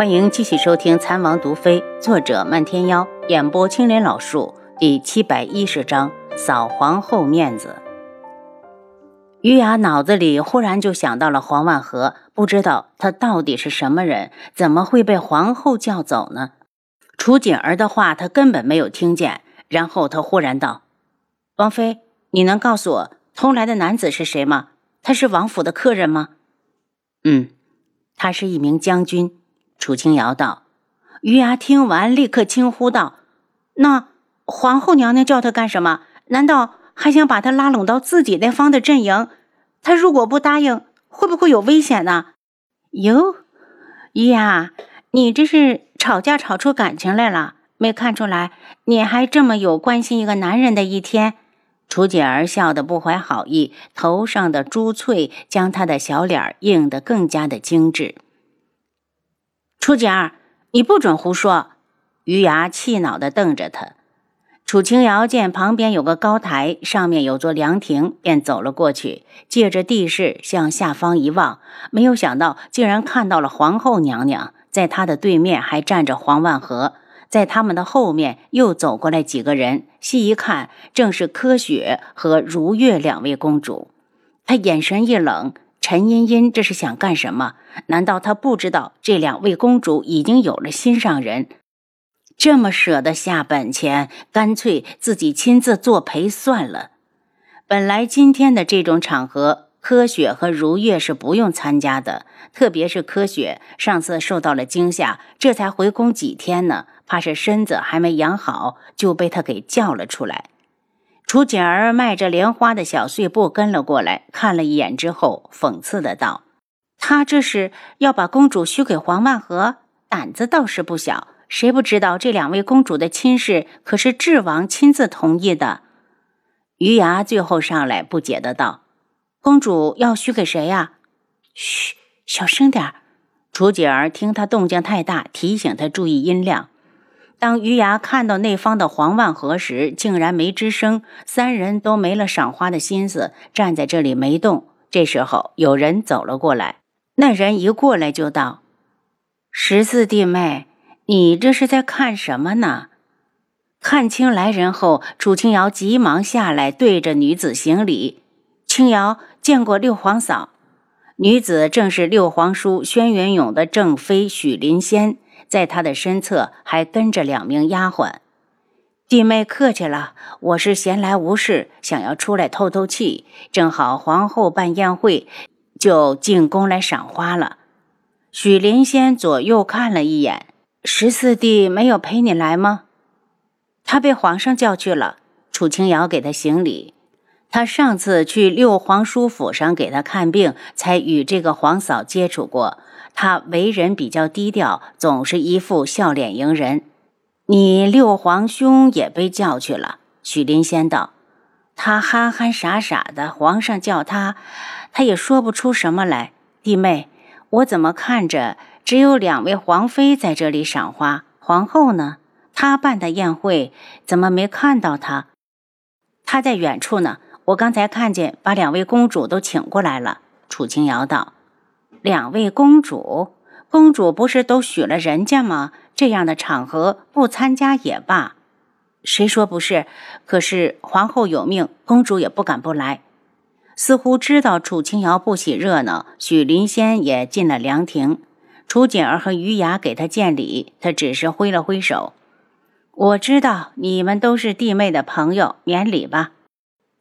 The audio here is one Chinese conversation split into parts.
欢迎继续收听《残王毒妃》，作者漫天妖，演播青莲老树，第七百一十章：扫皇后面子。于雅脑子里忽然就想到了黄万和，不知道他到底是什么人，怎么会被皇后叫走呢？楚锦儿的话他根本没有听见，然后他忽然道：“王妃，你能告诉我偷来的男子是谁吗？他是王府的客人吗？”“嗯，他是一名将军。”楚清瑶道：“于牙听完，立刻惊呼道：‘那皇后娘娘叫他干什么？难道还想把他拉拢到自己那方的阵营？他如果不答应，会不会有危险呢？’哟，于牙，你这是吵架吵出感情来了？没看出来，你还这么有关心一个男人的一天。”楚锦儿笑得不怀好意，头上的珠翠将她的小脸映得更加的精致。楚景儿，你不准胡说！于牙气恼地瞪着他。楚清瑶见旁边有个高台，上面有座凉亭，便走了过去，借着地势向下方一望，没有想到竟然看到了皇后娘娘。在她的对面还站着黄万和，在他们的后面又走过来几个人，细一看，正是柯雪和如月两位公主。他眼神一冷。陈茵茵这是想干什么？难道她不知道这两位公主已经有了心上人？这么舍得下本钱，干脆自己亲自作陪算了。本来今天的这种场合，柯雪和如月是不用参加的。特别是柯雪，上次受到了惊吓，这才回宫几天呢，怕是身子还没养好，就被他给叫了出来。楚锦儿迈着莲花的小碎步跟了过来，看了一眼之后，讽刺的道：“他这是要把公主许给黄万和，胆子倒是不小。谁不知道这两位公主的亲事可是智王亲自同意的？”余牙最后上来不解的道：“公主要许给谁呀？”“嘘，小声点儿楚锦儿听他动静太大，提醒他注意音量。当余牙看到那方的黄万和时，竟然没吱声，三人都没了赏花的心思，站在这里没动。这时候有人走了过来，那人一过来就道：“十四弟妹，你这是在看什么呢？”看清来人后，楚清瑶急忙下来，对着女子行礼：“清瑶见过六皇嫂。”女子正是六皇叔轩辕勇的正妃许林仙。在他的身侧还跟着两名丫鬟，弟妹客气了，我是闲来无事，想要出来透透气，正好皇后办宴会，就进宫来赏花了。许灵仙左右看了一眼，十四弟没有陪你来吗？他被皇上叫去了。楚清瑶给他行礼。他上次去六皇叔府上给他看病，才与这个皇嫂接触过。他为人比较低调，总是一副笑脸迎人。你六皇兄也被叫去了。许林仙道：“他憨憨傻傻的，皇上叫他，他也说不出什么来。弟妹，我怎么看着只有两位皇妃在这里赏花？皇后呢？她办的宴会怎么没看到她？她在远处呢。我刚才看见，把两位公主都请过来了。”楚清瑶道。两位公主，公主不是都许了人家吗？这样的场合不参加也罢。谁说不是？可是皇后有命，公主也不敢不来。似乎知道楚清瑶不喜热闹，许林仙也进了凉亭。楚锦儿和余雅给他见礼，他只是挥了挥手。我知道你们都是弟妹的朋友，免礼吧。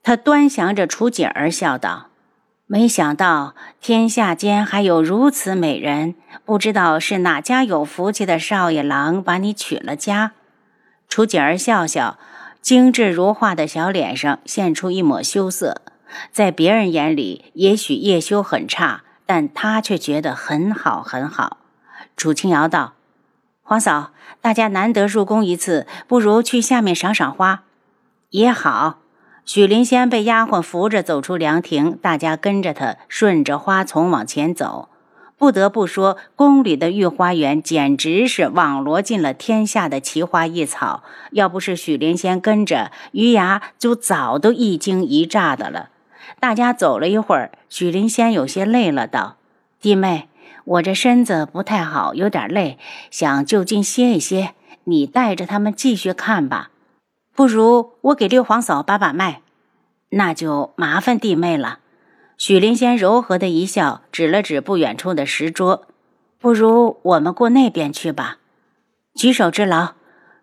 他端详着楚锦儿，笑道。没想到天下间还有如此美人，不知道是哪家有福气的少爷郎把你娶了家。楚锦儿笑笑，精致如画的小脸上现出一抹羞涩。在别人眼里，也许叶修很差，但他却觉得很好很好。楚清瑶道：“皇嫂，大家难得入宫一次，不如去下面赏赏花，也好。”许林仙被丫鬟扶着走出凉亭，大家跟着他顺着花丛往前走。不得不说，宫里的御花园简直是网罗尽了天下的奇花异草。要不是许林仙跟着，余牙就早都一惊一乍的了。大家走了一会儿，许林仙有些累了，道：“弟妹，我这身子不太好，有点累，想就近歇一歇。你带着他们继续看吧。不如我给六皇嫂把把脉，那就麻烦弟妹了。许灵仙柔和的一笑，指了指不远处的石桌。不如我们过那边去吧。举手之劳。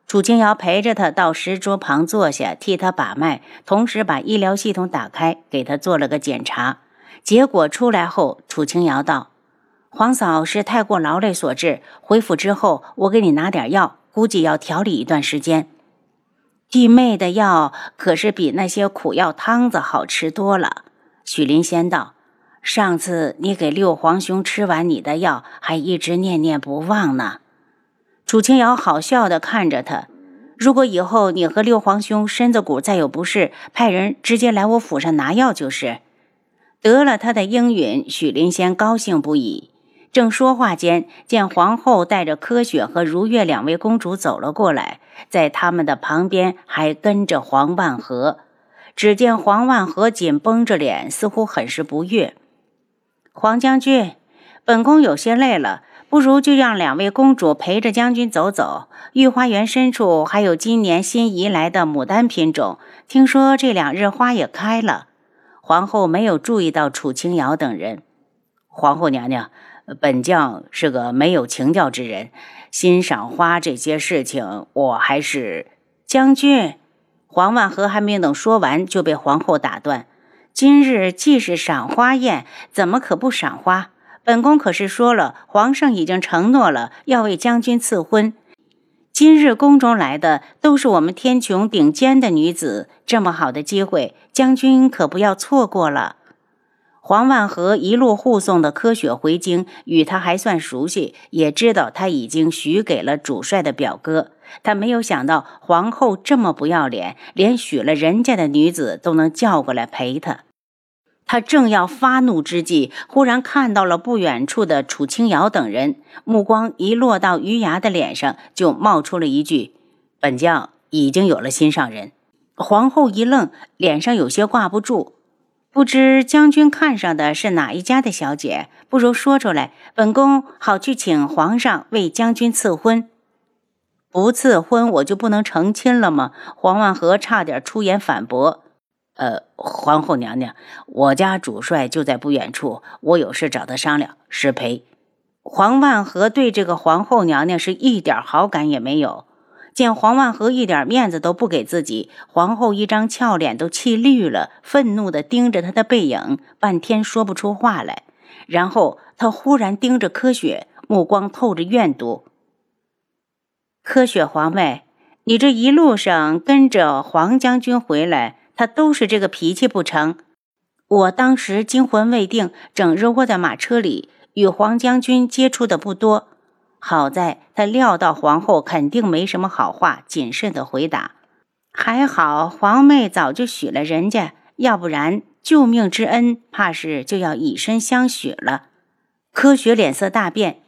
楚清瑶陪着他到石桌旁坐下，替他把脉，同时把医疗系统打开，给他做了个检查。结果出来后，楚清瑶道：“皇嫂是太过劳累所致，恢复之后我给你拿点药，估计要调理一段时间。”弟妹的药可是比那些苦药汤子好吃多了。许林仙道：“上次你给六皇兄吃完你的药，还一直念念不忘呢。”楚清瑶好笑的看着他。如果以后你和六皇兄身子骨再有不适，派人直接来我府上拿药就是。得了他的应允，许灵仙高兴不已。正说话间，见皇后带着柯雪和如月两位公主走了过来，在他们的旁边还跟着黄万和。只见黄万和紧绷着脸，似乎很是不悦。黄将军，本宫有些累了。不如就让两位公主陪着将军走走。御花园深处还有今年新移来的牡丹品种，听说这两日花也开了。皇后没有注意到楚清瑶等人。皇后娘娘，本将是个没有情调之人，欣赏花这些事情，我还是将军。黄万和还没等说完，就被皇后打断。今日既是赏花宴，怎么可不赏花？本宫可是说了，皇上已经承诺了要为将军赐婚。今日宫中来的都是我们天穹顶尖的女子，这么好的机会，将军可不要错过了。黄万和一路护送的柯雪回京，与他还算熟悉，也知道他已经许给了主帅的表哥。他没有想到皇后这么不要脸，连许了人家的女子都能叫过来陪他。他正要发怒之际，忽然看到了不远处的楚清瑶等人，目光一落到余牙的脸上，就冒出了一句：“本将已经有了心上人。”皇后一愣，脸上有些挂不住，不知将军看上的是哪一家的小姐？不如说出来，本宫好去请皇上为将军赐婚。不赐婚，我就不能成亲了吗？黄万和差点出言反驳。呃，皇后娘娘，我家主帅就在不远处，我有事找他商量，失陪。黄万和对这个皇后娘娘是一点好感也没有。见黄万和一点面子都不给自己，皇后一张俏脸都气绿了，愤怒地盯着他的背影，半天说不出话来。然后他忽然盯着柯雪，目光透着怨毒。柯雪皇妹，你这一路上跟着黄将军回来。他都是这个脾气不成？我当时惊魂未定，整日窝在马车里，与黄将军接触的不多。好在他料到皇后肯定没什么好话，谨慎的回答：“还好皇妹早就许了人家，要不然救命之恩，怕是就要以身相许了。”科学脸色大变：“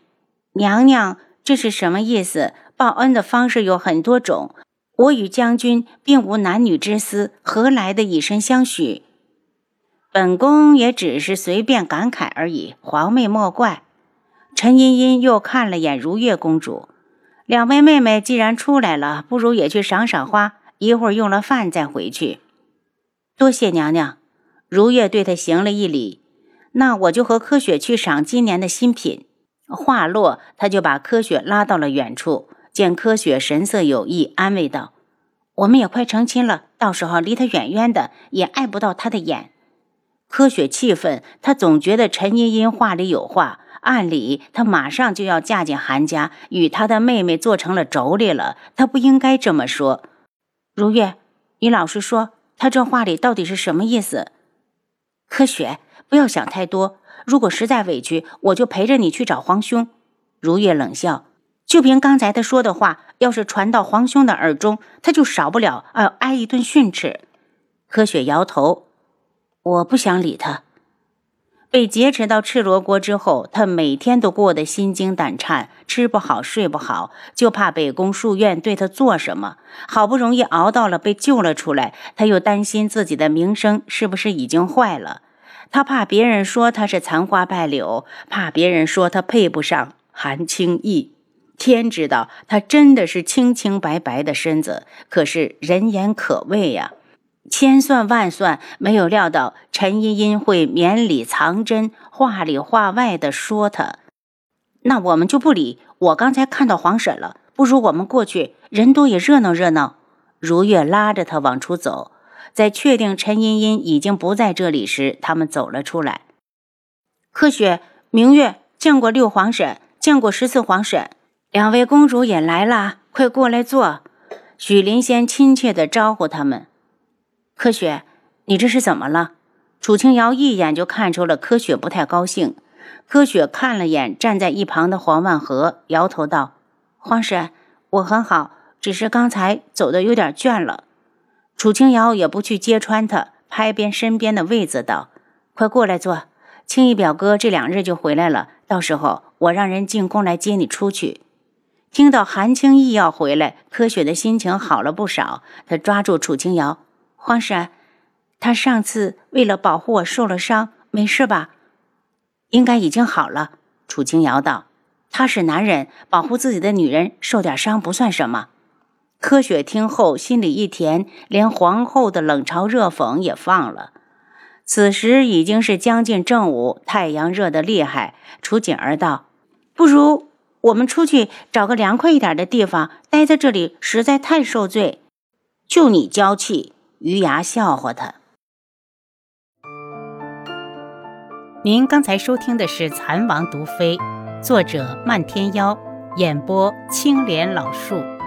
娘娘，这是什么意思？报恩的方式有很多种。”我与将军并无男女之私，何来的以身相许？本宫也只是随便感慨而已，皇妹莫怪。陈茵茵又看了眼如月公主，两位妹妹既然出来了，不如也去赏赏花，一会儿用了饭再回去。多谢娘娘。如月对她行了一礼，那我就和柯雪去赏今年的新品。话落，她就把柯雪拉到了远处。见柯雪神色有异，安慰道：“我们也快成亲了，到时候离他远远的，也碍不到他的眼。”柯雪气愤，她总觉得陈茵茵话里有话，按理她马上就要嫁进韩家，与她的妹妹做成了妯娌了，她不应该这么说。如月，你老实说，她这话里到底是什么意思？柯雪，不要想太多，如果实在委屈，我就陪着你去找皇兄。如月冷笑。就凭刚才他说的话，要是传到皇兄的耳中，他就少不了要挨一顿训斥。柯雪摇头，我不想理他。被劫持到赤罗国之后，他每天都过得心惊胆颤，吃不好睡不好，就怕北宫书院对他做什么。好不容易熬到了被救了出来，他又担心自己的名声是不是已经坏了。他怕别人说他是残花败柳，怕别人说他配不上韩青义。天知道，他真的是清清白白的身子，可是人言可畏呀。千算万算，没有料到陈茵茵会绵里藏针、话里话外的说他。那我们就不理。我刚才看到黄婶了，不如我们过去，人多也热闹热闹。如月拉着他往出走，在确定陈茵茵已经不在这里时，他们走了出来。柯雪、明月见过六皇婶，见过十四皇婶，两位公主也来了，快过来坐。许林仙亲切地招呼他们。柯雪，你这是怎么了？楚清瑶一眼就看出了柯雪不太高兴。柯雪看了眼站在一旁的黄万和，摇头道：“黄婶，我很好，只是刚才走的有点倦了。”楚清瑶也不去揭穿他，拍边身边的位子道：“快过来坐。青衣表哥这两日就回来了，到时候我让人进宫来接你出去。”听到韩青义要回来，柯雪的心情好了不少。她抓住楚清瑶。皇婶，他上次为了保护我受了伤，没事吧？应该已经好了。楚清瑶道：“他是男人，保护自己的女人受点伤不算什么。”柯雪听后心里一甜，连皇后的冷嘲热讽也放了。此时已经是将近正午，太阳热得厉害。楚锦儿道：“不如我们出去找个凉快一点的地方，待在这里实在太受罪。就你娇气。”余牙笑话他。您刚才收听的是《蚕王毒妃》，作者漫天妖，演播青莲老树。